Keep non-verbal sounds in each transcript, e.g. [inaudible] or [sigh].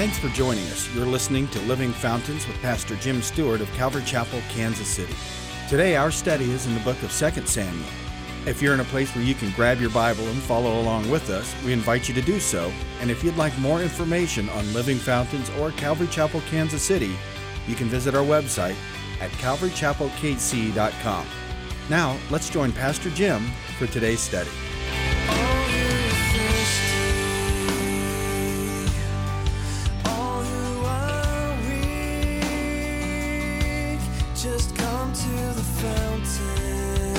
Thanks for joining us. You're listening to Living Fountains with Pastor Jim Stewart of Calvary Chapel, Kansas City. Today, our study is in the book of 2 Samuel. If you're in a place where you can grab your Bible and follow along with us, we invite you to do so. And if you'd like more information on Living Fountains or Calvary Chapel, Kansas City, you can visit our website at calvarychapelkc.com. Now, let's join Pastor Jim for today's study. Just come to the fountain.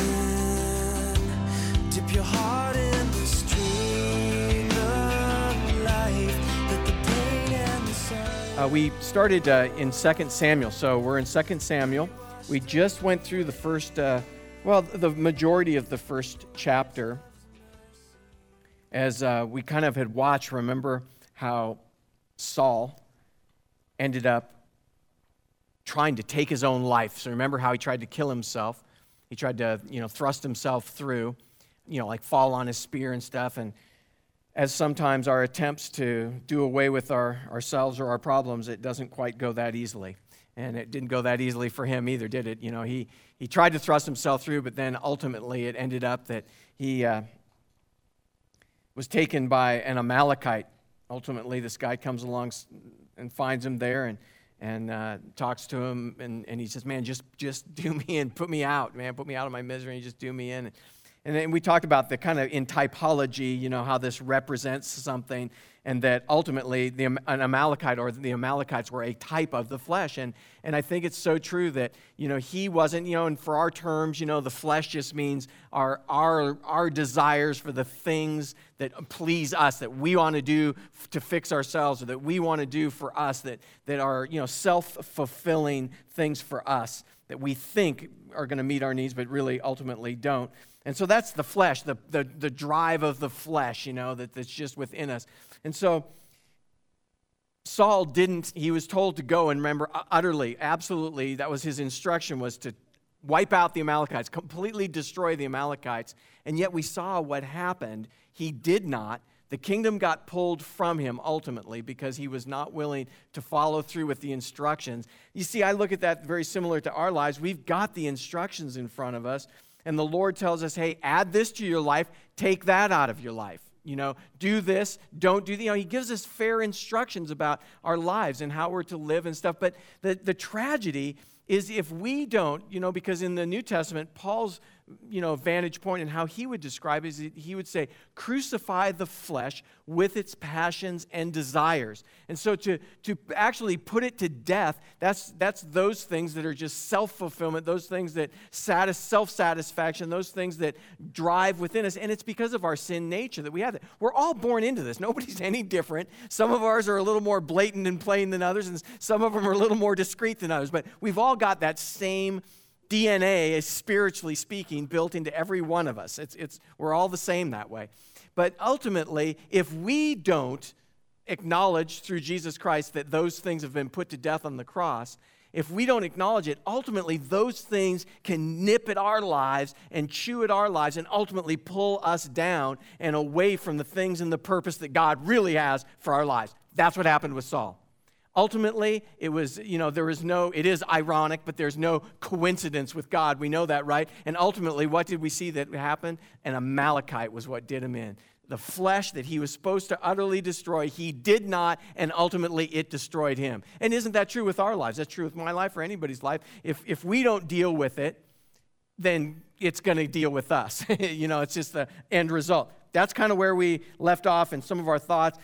Dip your heart in the stream of life. Uh, we started uh, in 2 Samuel, so we're in 2 Samuel. We just went through the first, uh, well, the majority of the first chapter. As uh, we kind of had watched, remember how Saul ended up trying to take his own life. So remember how he tried to kill himself. He tried to, you know, thrust himself through, you know, like fall on his spear and stuff. And as sometimes our attempts to do away with our, ourselves or our problems, it doesn't quite go that easily. And it didn't go that easily for him either, did it? You know, he, he tried to thrust himself through, but then ultimately it ended up that he uh, was taken by an Amalekite. Ultimately, this guy comes along and finds him there and, and uh, talks to him. And, and he says, Man, just, just do me in, put me out, man, put me out of my misery, and just do me in. And then we talked about the kind of in typology, you know, how this represents something, and that ultimately the, an Amalekite or the Amalekites were a type of the flesh. And, and I think it's so true that, you know, he wasn't, you know, and for our terms, you know, the flesh just means our, our, our desires for the things that please us, that we want to do to fix ourselves, or that we want to do for us, that, that are, you know, self fulfilling things for us that we think are going to meet our needs, but really ultimately don't. And so that's the flesh, the, the, the drive of the flesh, you know, that, that's just within us. And so Saul didn't, he was told to go and remember utterly, absolutely, that was his instruction was to wipe out the Amalekites, completely destroy the Amalekites. And yet we saw what happened. He did not. The kingdom got pulled from him ultimately because he was not willing to follow through with the instructions. You see, I look at that very similar to our lives. We've got the instructions in front of us, and the Lord tells us, hey, add this to your life, take that out of your life. You know, do this, don't do the, you know, he gives us fair instructions about our lives and how we're to live and stuff. But the, the tragedy is if we don't, you know, because in the New Testament, Paul's, you know, vantage point and how he would describe it is he would say, crucify the flesh with its passions and desires. And so to, to actually put it to death, that's, that's those things that are just self fulfillment, those things that satis- self satisfaction, those things that drive within us. And it's because of our sin nature that we have that. We're all born into this. Nobody's [laughs] any different. Some of ours are a little more blatant and plain than others, and some of them are a little more discreet than others. But we've all got that same DNA, is spiritually speaking, built into every one of us. It's, it's, we're all the same that way. But ultimately, if we don't acknowledge through Jesus Christ that those things have been put to death on the cross, if we don't acknowledge it, ultimately those things can nip at our lives and chew at our lives and ultimately pull us down and away from the things and the purpose that God really has for our lives. That's what happened with Saul. Ultimately, it was, you know, there is no, it is ironic, but there's no coincidence with God. We know that, right? And ultimately, what did we see that happened? An Amalekite was what did him in. The flesh that he was supposed to utterly destroy, he did not, and ultimately it destroyed him. And isn't that true with our lives? That's true with my life or anybody's life. If, if we don't deal with it, then it's going to deal with us. [laughs] you know, it's just the end result. That's kind of where we left off in some of our thoughts.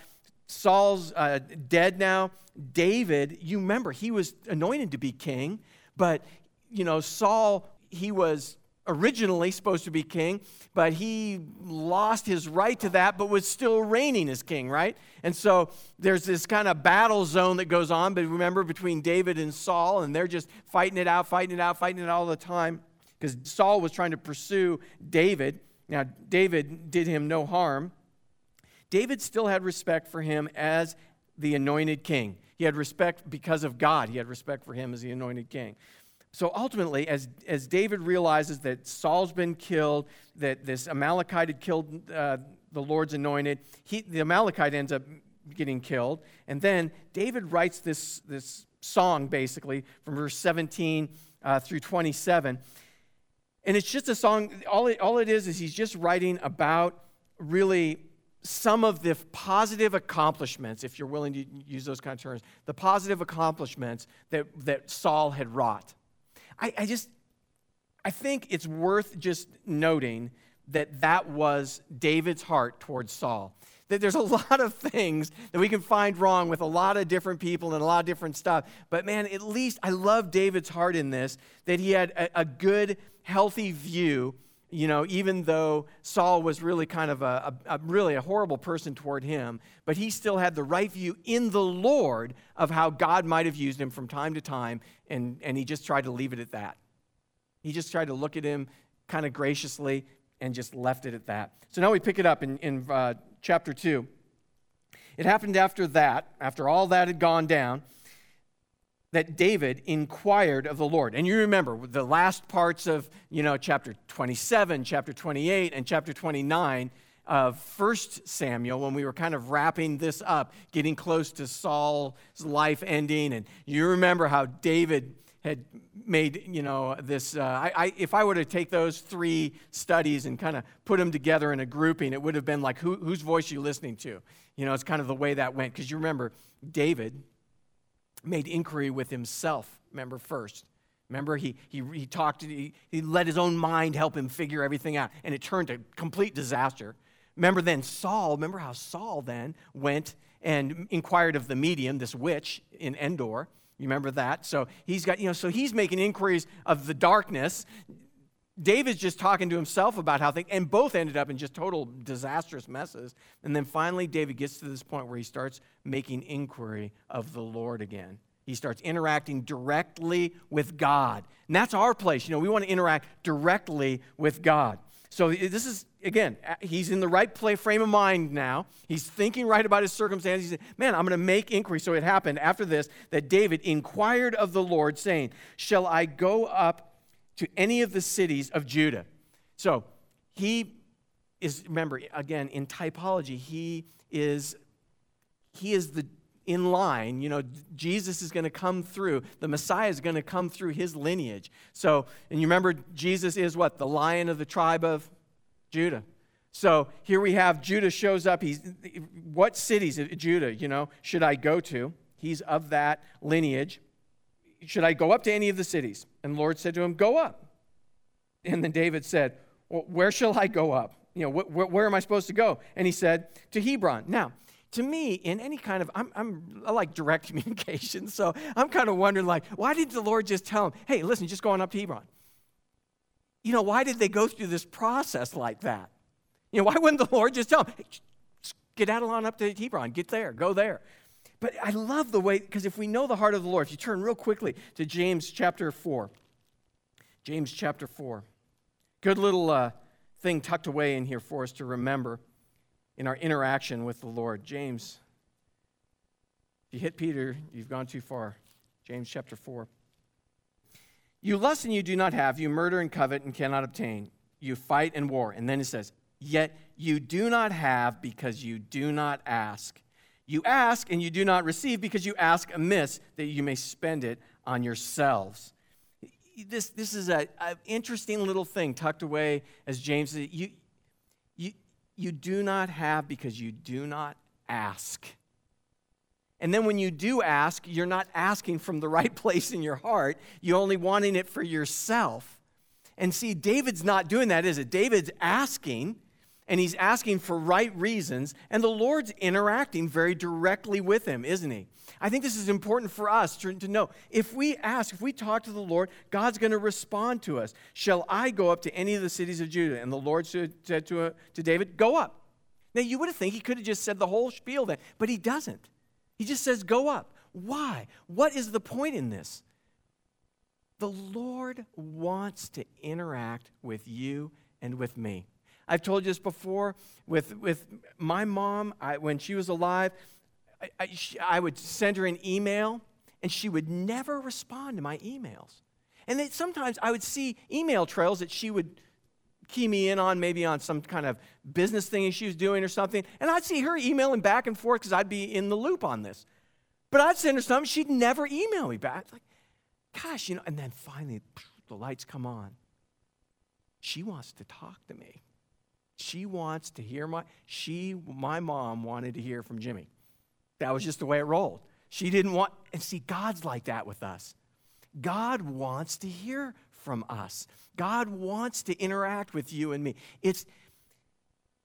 Saul's uh, dead now. David, you remember, he was anointed to be king, but, you know, Saul, he was originally supposed to be king, but he lost his right to that, but was still reigning as king, right? And so there's this kind of battle zone that goes on, but remember, between David and Saul, and they're just fighting it out, fighting it out, fighting it all the time, because Saul was trying to pursue David. Now, David did him no harm. David still had respect for him as the anointed king. He had respect because of God. He had respect for him as the anointed king. So ultimately, as, as David realizes that Saul's been killed, that this Amalekite had killed uh, the Lord's anointed, he, the Amalekite ends up getting killed. And then David writes this, this song, basically, from verse 17 uh, through 27. And it's just a song, all it, all it is is he's just writing about really some of the positive accomplishments, if you're willing to use those kind of terms, the positive accomplishments that, that Saul had wrought. I, I just, I think it's worth just noting that that was David's heart towards Saul. That there's a [laughs] lot of things that we can find wrong with a lot of different people and a lot of different stuff. But man, at least I love David's heart in this, that he had a, a good, healthy view you know, even though Saul was really kind of a, a, a, really a horrible person toward him, but he still had the right view in the Lord of how God might have used him from time to time, and, and he just tried to leave it at that. He just tried to look at him kind of graciously and just left it at that. So now we pick it up in, in uh, chapter 2. It happened after that, after all that had gone down that David inquired of the Lord. And you remember the last parts of, you know, chapter 27, chapter 28, and chapter 29 of First Samuel when we were kind of wrapping this up, getting close to Saul's life ending. And you remember how David had made, you know, this. Uh, I, I, if I were to take those three studies and kind of put them together in a grouping, it would have been like, who, whose voice are you listening to? You know, it's kind of the way that went. Because you remember, David made inquiry with himself, remember, first. Remember, he, he, he talked, he, he let his own mind help him figure everything out, and it turned to complete disaster. Remember then Saul, remember how Saul then went and inquired of the medium, this witch in Endor. You remember that? So he's got, you know, so he's making inquiries of the darkness. David's just talking to himself about how things, and both ended up in just total disastrous messes. And then finally, David gets to this point where he starts making inquiry of the Lord again. He starts interacting directly with God. And that's our place. You know, we want to interact directly with God. So this is, again, he's in the right play, frame of mind now. He's thinking right about his circumstances. He said, Man, I'm going to make inquiry. So it happened after this that David inquired of the Lord, saying, Shall I go up to any of the cities of Judah. So he is, remember, again, in typology, he is, he is the in line. You know, Jesus is going to come through. The Messiah is going to come through his lineage. So, and you remember, Jesus is what? The lion of the tribe of Judah. So here we have Judah shows up. He's what cities of Judah, you know, should I go to? He's of that lineage. Should I go up to any of the cities? And the Lord said to him, Go up. And then David said, well, Where shall I go up? You know, wh- wh- where am I supposed to go? And he said, To Hebron. Now, to me, in any kind of, I'm, I'm I like direct [laughs] communication, so I'm kind of wondering, like, why did the Lord just tell him, hey, listen, just going up to Hebron? You know, why did they go through this process like that? You know, why wouldn't the Lord just tell him, hey, get out on up to Hebron, get there, go there? But I love the way, because if we know the heart of the Lord, if you turn real quickly to James chapter 4, James chapter 4, good little uh, thing tucked away in here for us to remember in our interaction with the Lord. James, if you hit Peter, you've gone too far. James chapter 4. You lust and you do not have, you murder and covet and cannot obtain, you fight and war. And then it says, Yet you do not have because you do not ask. You ask and you do not receive because you ask amiss that you may spend it on yourselves. This, this is an interesting little thing tucked away, as James said. You, you, do not have because you do not ask. And then when you do ask, you're not asking from the right [laughs] place in your heart. You're only wanting it for yourself. And see, David's not doing that, is it? David's asking and he's asking for right reasons, and the Lord's interacting very directly with him, isn't he? I think this is important for us to, to know. If we ask, if we talk to the Lord, God's going to respond to us. Shall I go up to any of the cities of Judah? And the Lord said to, uh, to David, Go up. Now, you would have think he could have just said the whole spiel then, but he doesn't. He just says, Go up. Why? What is the point in this? The Lord wants to interact with you and with me. I've told you this before with, with my mom, I, when she was alive, I, I, she, I, would send her an email and she would never respond to my emails. And then sometimes I would see email trails that she would key me in on, maybe on some kind of business thing she was doing or something. And I'd see her emailing back and forth because I'd be in the loop on this. But I'd send her something, she'd never email me back. Like, gosh, you know, and then finally the lights come on. She wants to talk to me. She wants to hear my she my mom wanted to hear from Jimmy. That was just the way it rolled. She didn't want and see God's like that with us. God wants to hear from us. God wants to interact with you and me. It's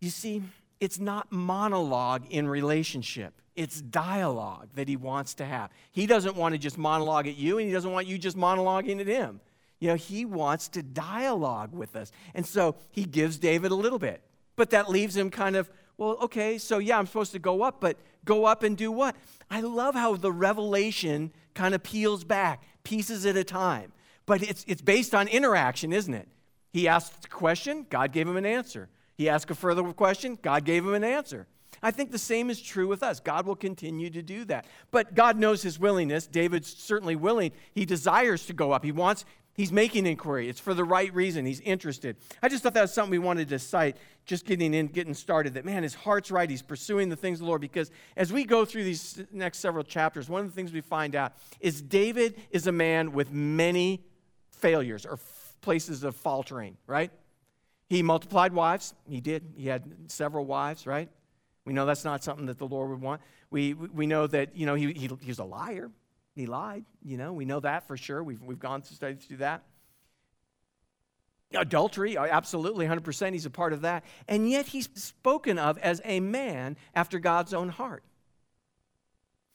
you see, it's not monologue in relationship. It's dialogue that he wants to have. He doesn't want to just monologue at you, and he doesn't want you just monologuing at him. You know, he wants to dialogue with us. And so he gives David a little bit. But that leaves him kind of, well, okay, so yeah, I'm supposed to go up, but go up and do what? I love how the revelation kind of peels back, pieces at a time. But it's, it's based on interaction, isn't it? He asked a question, God gave him an answer. He asked a further question, God gave him an answer. I think the same is true with us. God will continue to do that. But God knows his willingness. David's certainly willing. He desires to go up. He wants, He's making inquiry. It's for the right reason. He's interested. I just thought that was something we wanted to cite, just getting in, getting started. That man, his heart's right. He's pursuing the things of the Lord. Because as we go through these next several chapters, one of the things we find out is David is a man with many failures or f- places of faltering, right? He multiplied wives. He did. He had several wives, right? We know that's not something that the Lord would want. We, we know that, you know, he, he, he was a liar. He lied, you know, we know that for sure. We've, we've gone to study through that. Adultery, absolutely, 100%, he's a part of that. And yet he's spoken of as a man after God's own heart.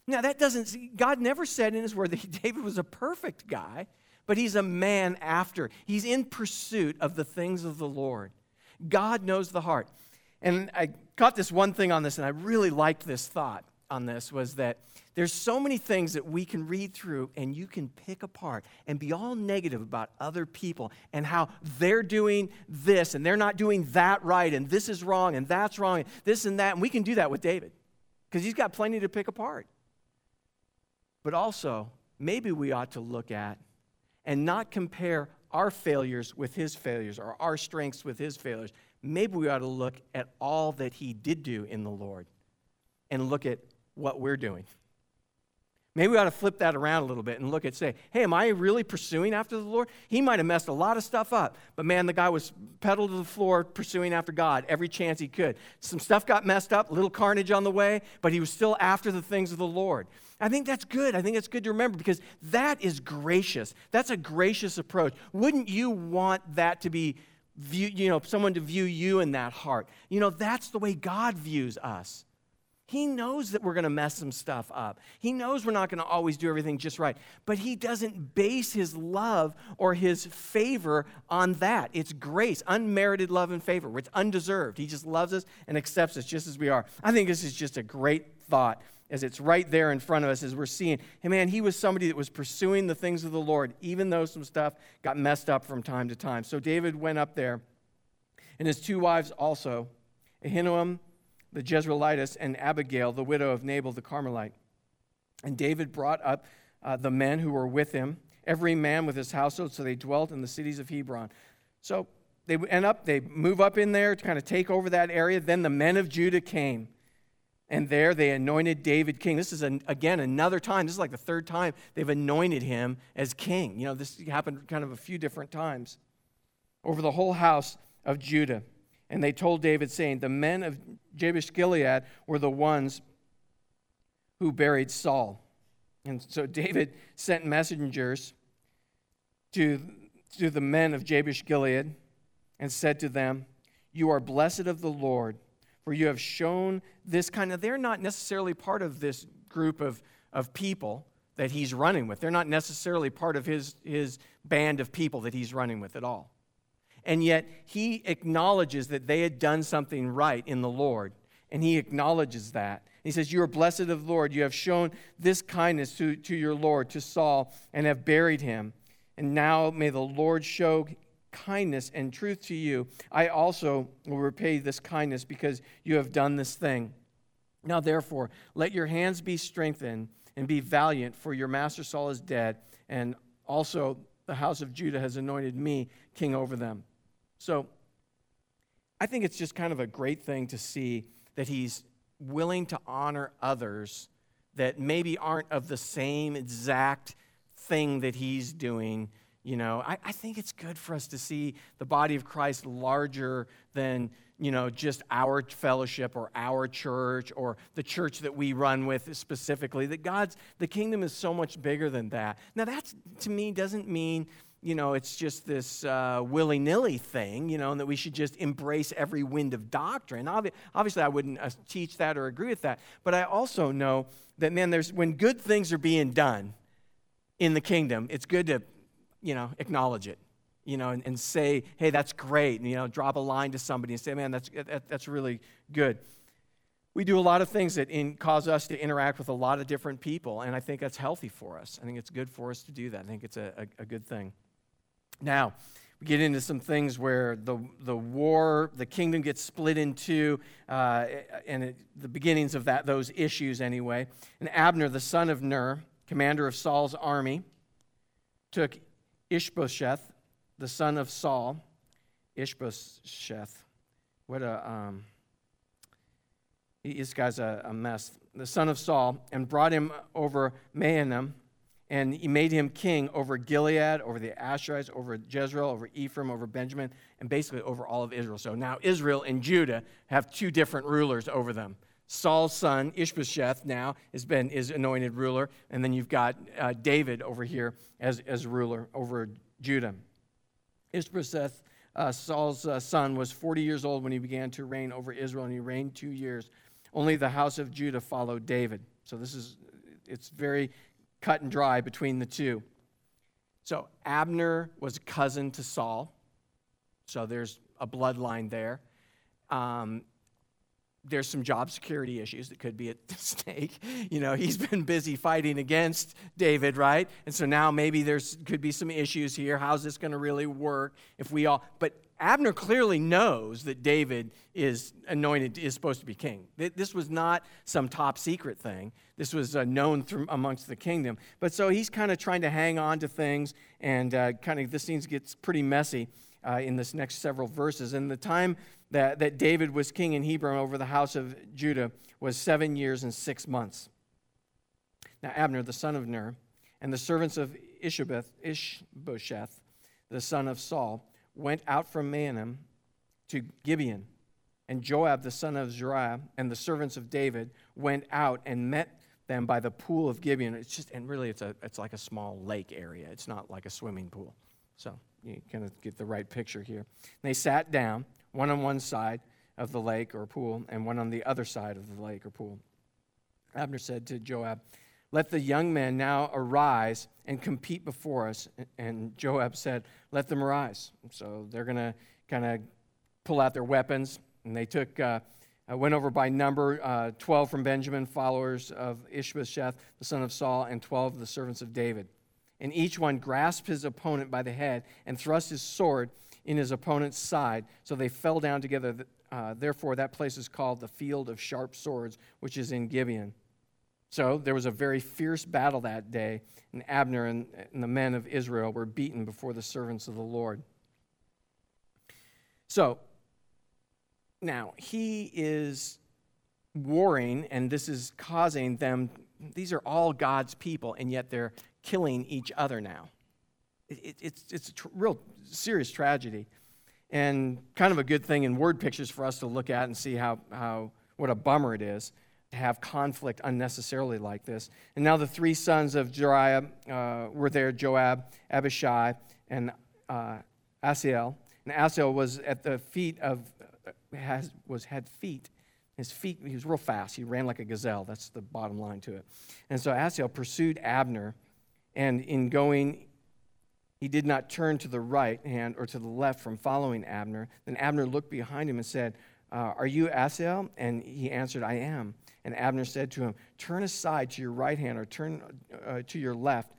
Now, that doesn't, God never said in his word that [laughs] David was a perfect guy, but he's a man after. He's in pursuit of the things of the Lord. God knows the heart. And I caught this one thing on this, and I really liked this thought on this was that there's so many things that we can read through and you can pick apart and be all negative about other people and how they're doing this and they're not doing that right and this is wrong and that's wrong and this and that. And we can do that with David because he's got plenty to pick apart. But also, maybe we ought to look at and not compare our failures with his failures or our strengths with his failures. Maybe we ought to look at all that he did do in the Lord and look at what we're doing. Maybe we ought to flip that around a little bit and look at, say, hey, am I really pursuing after the Lord? He might have messed a lot of stuff up, but man, the guy was pedal to the floor pursuing after God every chance he could. Some stuff got messed up, little carnage on the way, but he was still after the things of the Lord. I think that's good. I think it's good to remember because that is gracious. That's a gracious approach. Wouldn't you want that to be, you know, someone to view you in that heart? You know, that's the way God views us. He knows that we're going to mess some stuff up. He knows we're not going to always do everything just right. But He doesn't base His love or His favor on that. It's grace, unmerited love and favor. It's undeserved. He just loves us and accepts us just as we are. I think this is just a great thought as it's right there in front of us as we're seeing, hey man, he was somebody that was pursuing the things of the Lord, even though some stuff got messed up from time to time. So David went up there, and his two wives also, Ahinoam the Jezreelitess, and Abigail, the widow of Nabal the Carmelite. And David brought up uh, the men who were with him, every man with his household, so they dwelt in the cities of Hebron. So they end up, they move up in there to kind of take over that area. Then the men of Judah came, and there they anointed David king. This is, an, again, another time. This is like the third time they've anointed him as king. You know, this happened kind of a few different times over the whole house of Judah. And they told David, saying, The men of Jabesh Gilead were the ones who buried Saul. And so David sent messengers to, to the men of Jabesh Gilead and said to them, You are blessed of the Lord, for you have shown this kind of. They're not necessarily part of this group of, of people that he's running with. They're not necessarily part of his, his band of people that he's running with at all and yet he acknowledges that they had done something right in the Lord. And he acknowledges that. He says, You are blessed of the Lord. You have shown this kindness to, to your Lord, to Saul, and have buried him. And now may the Lord show kindness and truth to you. I also will repay this kindness because you have done this thing. Now, therefore, let your hands be strengthened and be valiant, for your master Saul is dead, and also the house of Judah has anointed me king over them. So I think it's just kind of a great thing to see that he's willing to honor others that maybe aren't of the same exact thing that he's doing. You know, I, I think it's good for us to see the body of Christ larger than, you know, just our fellowship or our church or the church that we run with specifically. That God's, the kingdom is so much bigger than that. Now, that to me doesn't mean you know, it's just this uh, willy nilly thing, you know, and that we should just embrace every wind of doctrine. Obvi- obviously, I wouldn't uh, teach that or agree with that. But I also know that, man, there's, when good things are being done in the kingdom, it's good to, you know, acknowledge it, you know, and, and say, hey, that's great. And, you know, drop a line to somebody and say, man, that's, that, that's really good. We do a lot of things that in, cause us to interact with a lot of different people, and I think that's healthy for us. I think it's good for us to do that. I think it's a, a, a good thing. Now, we get into some things where the, the war, the kingdom gets split in two, uh, and it, the beginnings of that, those issues anyway. And Abner, the son of Ner, commander of Saul's army, took Ishbosheth, the son of Saul, Ishbosheth. What a, um, this guy's a, a mess. The son of Saul, and brought him over Mahanaim and he made him king over Gilead, over the Asherites, over Jezreel, over Ephraim, over Benjamin, and basically over all of Israel. So now Israel and Judah have two different rulers over them. Saul's son, Ishbosheth, now has been is anointed ruler, and then you've got uh, David over here as, as ruler over Judah. Ishbosheth, uh, Saul's uh, son, was 40 years old when he began to reign over Israel, and he reigned two years. Only the house of Judah followed David. So this is, it's very cut and dry between the two. So Abner was a cousin to Saul, so there's a bloodline there. Um, there's some job security issues that could be at [laughs] stake. You know, he's been busy fighting against David, right? And so now maybe there's could be some issues here. How's this going to really work if we all? But Abner clearly knows that David is anointed, is supposed to be king. This was not some top secret thing. This was uh, known amongst the kingdom. But so he's kind of trying to hang on to things, and uh, kind of this scene gets pretty messy uh, in this next several verses. And the time that, that David was king in Hebron over the house of Judah was seven years and six months. Now Abner, the son of Ner, and the servants of Ishbosheth the son of Saul, went out from Mahanaim to Gibeon. And Joab, the son of Zeruiah, and the servants of David went out and met them by the pool of Gibeon. It's just, and really, it's, a, it's like a small lake area. It's not like a swimming pool. So you kind of get the right picture here. And they sat down, one on one side of the lake or pool, and one on the other side of the lake or pool. Abner said to Joab, let the young men now arise and compete before us. And Joab said, Let them arise. So they're going to kind of pull out their weapons. And they took, uh, uh, went over by number uh, 12 from Benjamin, followers of Ishbosheth, the son of Saul, and 12 of the servants of David. And each one grasped his opponent by the head and thrust his sword in his opponent's side. So they fell down together. Uh, therefore, that place is called the Field of Sharp Swords, which is in Gibeon. So there was a very fierce battle that day, and Abner and, and, the men of Israel were beaten before the servants of the Lord. So now he is warring, and this is causing them, these are all God's people, and yet they're killing each other now. It, it, it's, it's a tr- real serious tragedy, and kind of a good thing in word pictures for us to look at and see how, how what a bummer it is have conflict unnecessarily like this. And now the three sons of Zeruiah uh, were there Joab, Abishai, and uh, Asahel. And Asahel was at the feet of, uh, has, was, had feet. His feet, he was real fast. He ran like a gazelle. That's the bottom line to it. And so Asahel pursued Abner, and in going, he did not turn to the right hand or to the left from following Abner. Then Abner looked behind him and said, uh, Are you Asahel? And he answered, I am. And Abner said to him, Turn aside to your right hand or turn uh, to your left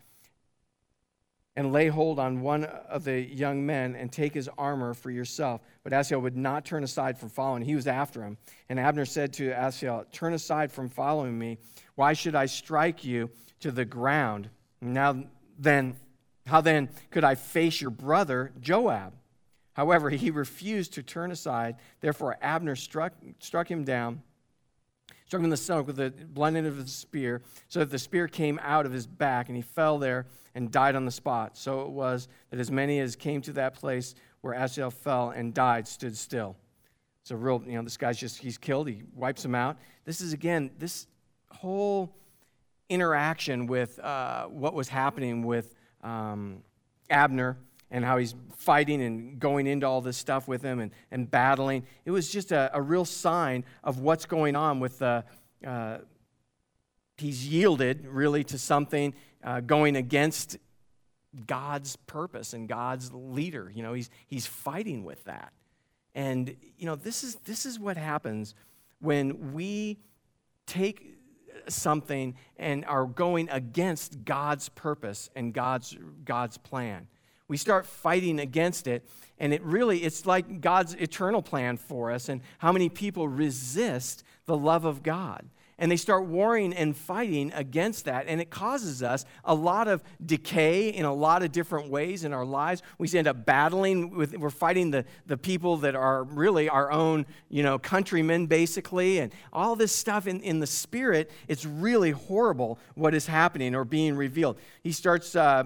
and lay hold on one of the young men and take his armor for yourself. But Asahel would not turn aside from following. He was after him. And Abner said to Asahel, Turn aside from following me. Why should I strike you to the ground? Now then, how then could I face your brother Joab? However, he refused to turn aside. Therefore, Abner struck, struck him down, struck him in the stomach with the blunt end of the spear, so that the spear came out of his back, and he fell there and died on the spot. So it was that as many as came to that place where Asahel fell and died stood still. A real, you know, this guy's just, he's killed, he wipes him out. This is, again, this whole interaction with uh, what was happening with um, Abner and how he's fighting and going into all this stuff with him and, and battling. It was just a, a real sign of what's going on with the. Uh, he's yielded really to something uh, going against God's purpose and God's leader. You know, he's, he's fighting with that. And, you know, this is, this is what happens when we take something and are going against God's purpose and God's, God's plan. We start fighting against it, and it really, it's like God's eternal plan for us, and how many people resist the love of God and they start warring and fighting against that. And it causes us a lot of decay in a lot of different ways in our lives. We end up battling with, we're fighting the, the people that are really our own, you know, countrymen, basically. And all this stuff in, in the spirit, it's really horrible what is happening or being revealed. He starts, uh,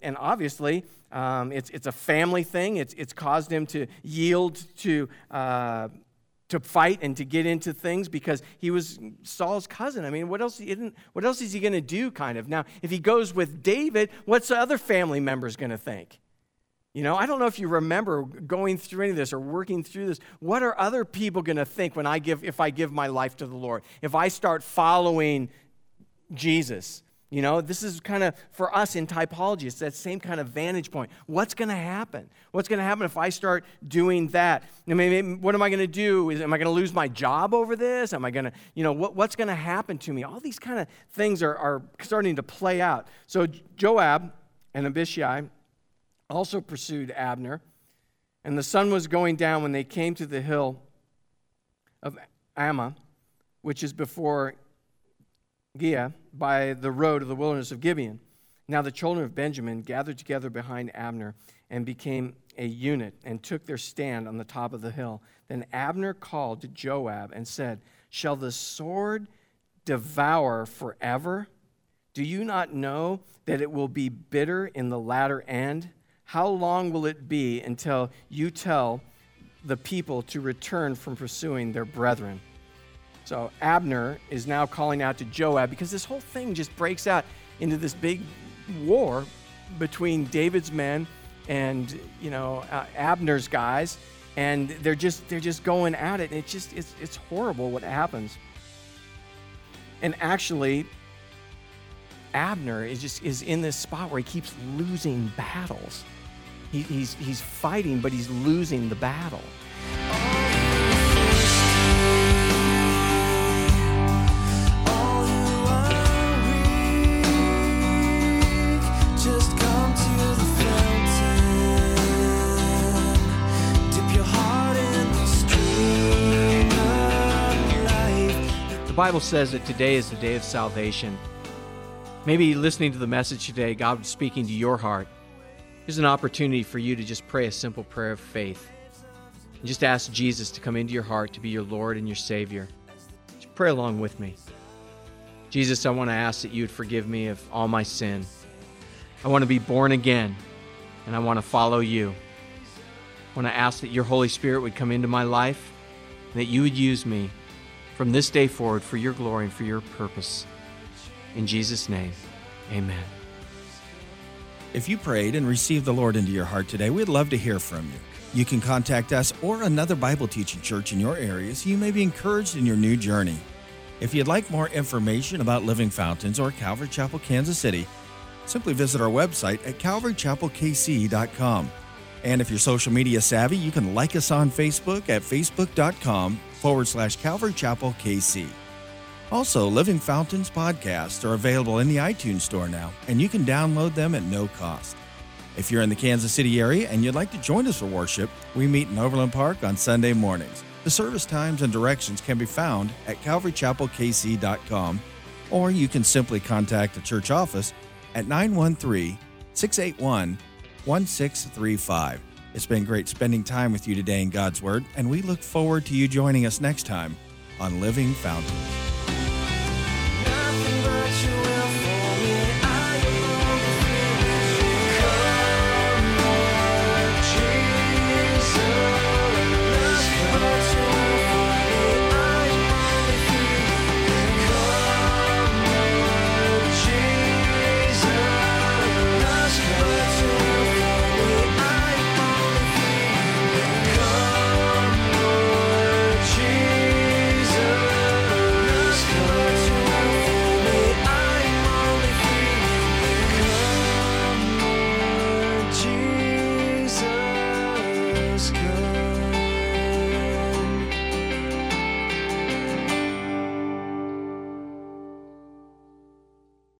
and obviously, um, it's, it's a family thing. It's, it's caused him to yield to uh, to fight and to get into things because he was Saul's cousin. I mean, what else, what else is he going to do, kind of? Now, if he goes with David, what's the other family members going to think? You know, I don't know if you remember going through any of this or working through this. What are other people going to think when I give, if I give my life to the Lord? If I start following Jesus? You know, this is kind of for us in typology, it's that same kind of vantage point. What's going to happen? What's going to happen if I start doing that? I mean, what am I going to do? Is, am I going to lose my job over this? Am I going to, you know, what, what's going to happen to me? All these kind of things are, are starting to play out. So Joab and Abishai also pursued Abner, and the sun was going down when they came to the hill of Ammah, which is before Giah by the road of the wilderness of Gibeon. Now the children of Benjamin gathered together behind Abner and became a unit and took their stand on the top of the hill. Then Abner called to Joab and said, Shall the sword devour forever? Do you not know that it will be bitter in the latter end? How long will it be until you tell the people to return from pursuing their brethren? So Abner is now calling out to Joab because this whole thing just breaks out into this big war between David's men and you know uh, Abner's guys, and they're just they're just going at it. And it's just it's it's horrible what happens. And actually, Abner is just is in this spot where he keeps losing battles. He, he's he's fighting, but he's losing the battle. Bible says that today is the day of salvation. Maybe listening to the message today, God speaking to your heart. Here's an opportunity for you to just pray a simple prayer of faith. And just ask Jesus to come into your heart to be your Lord and your Savior. Just pray along with me. Jesus, I want to ask that you would forgive me of all my sin. I want to be born again, and I want to follow you. I want to ask that your Holy Spirit would come into my life, and that you would use me from this day forward for your glory and for your purpose. In Jesus' name, amen. If you prayed and received the Lord into your heart today, we'd love to hear from you. You can contact us or another Bible teaching church in your area so you may be encouraged in your new journey. If you'd like more information about Living Fountains or Calvary Chapel, Kansas City, simply visit our website at calvarychapelkc.com. And if you're social media savvy, you can like us on Facebook at facebook.com forward slash Calvary Chapel KC. Also, Living Fountains podcasts are available in the iTunes Store now, and you can download them at no cost. If you're in the Kansas City area and you'd like to join us for worship, we meet in Overland Park on Sunday mornings. The service times and directions can be found at calvarychapelkc.com, or you can simply contact the church office at 913 681 1635. It's been great spending time with you today in God's Word, and we look forward to you joining us next time on Living Fountain.